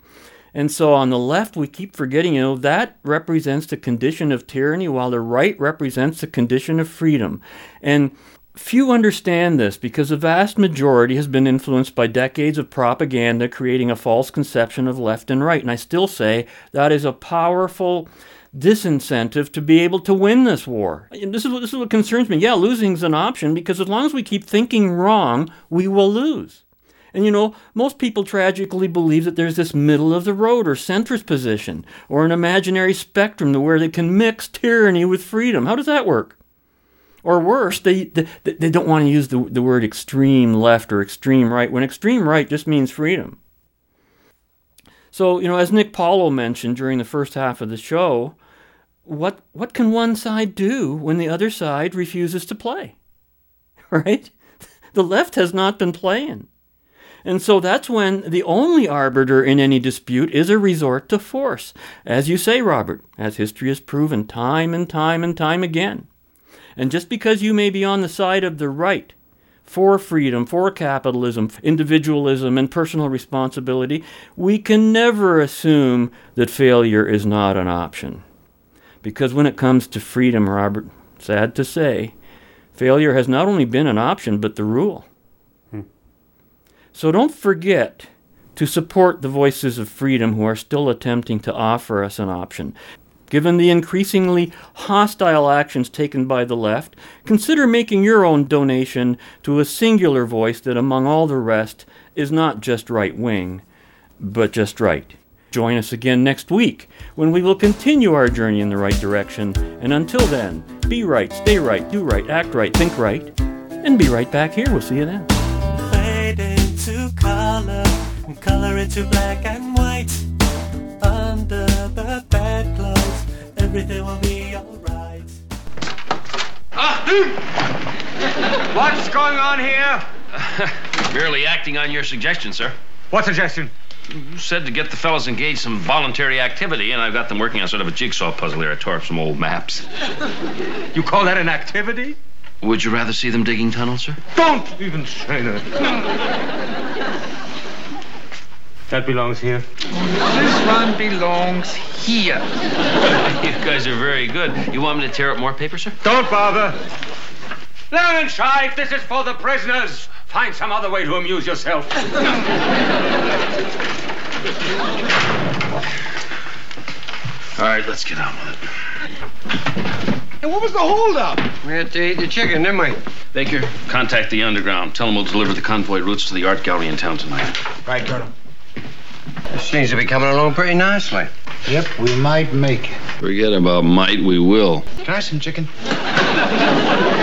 And so on the left, we keep forgetting, you know, that represents the condition of tyranny, while the right represents the condition of freedom. And few understand this because the vast majority has been influenced by decades of propaganda creating a false conception of left and right. And I still say that is a powerful disincentive to be able to win this war. And this is what this is what concerns me. Yeah, losing is an option because as long as we keep thinking wrong, we will lose. And you know, most people tragically believe that there's this middle of the road or centrist position or an imaginary spectrum to where they can mix tyranny with freedom. How does that work? Or worse, they, they, they don't want to use the, the word extreme left or extreme right when extreme right just means freedom. So, you know, as Nick Paulo mentioned during the first half of the show, what, what can one side do when the other side refuses to play? Right? The left has not been playing. And so that's when the only arbiter in any dispute is a resort to force. As you say, Robert, as history has proven time and time and time again. And just because you may be on the side of the right, for freedom, for capitalism, individualism, and personal responsibility, we can never assume that failure is not an option. Because when it comes to freedom, Robert, sad to say, failure has not only been an option, but the rule. So don't forget to support the voices of freedom who are still attempting to offer us an option. Given the increasingly hostile actions taken by the left, consider making your own donation to a singular voice that, among all the rest, is not just right wing, but just right. Join us again next week when we will continue our journey in the right direction. And until then, be right, stay right, do right, act right, think right, and be right back here. We'll see you then. Fade into color and color into black and white. Under the bedclothes, everything will be alright. Ah! What's going on here? Merely acting on your suggestion, sir. What suggestion? You said to get the fellows engaged some voluntary activity, and I've got them working on sort of a jigsaw puzzle here. I tore up some old maps. You call that an activity? Would you rather see them digging tunnels, sir? Don't even say that. That belongs here. This one belongs here. You guys are very good. You want me to tear up more paper, sir? Don't bother. Learn, Langenscheidt, this is for the prisoners. Find some other way to amuse yourself. All right, let's get on with it. And what was the holdup? We had to eat the chicken, didn't we? Baker, contact the underground. Tell them we'll deliver the convoy routes to the art gallery in town tonight. Right, Colonel. This seems to be coming along pretty nicely. Yep, we might make it. Forget about might, we will. Can I have some chicken?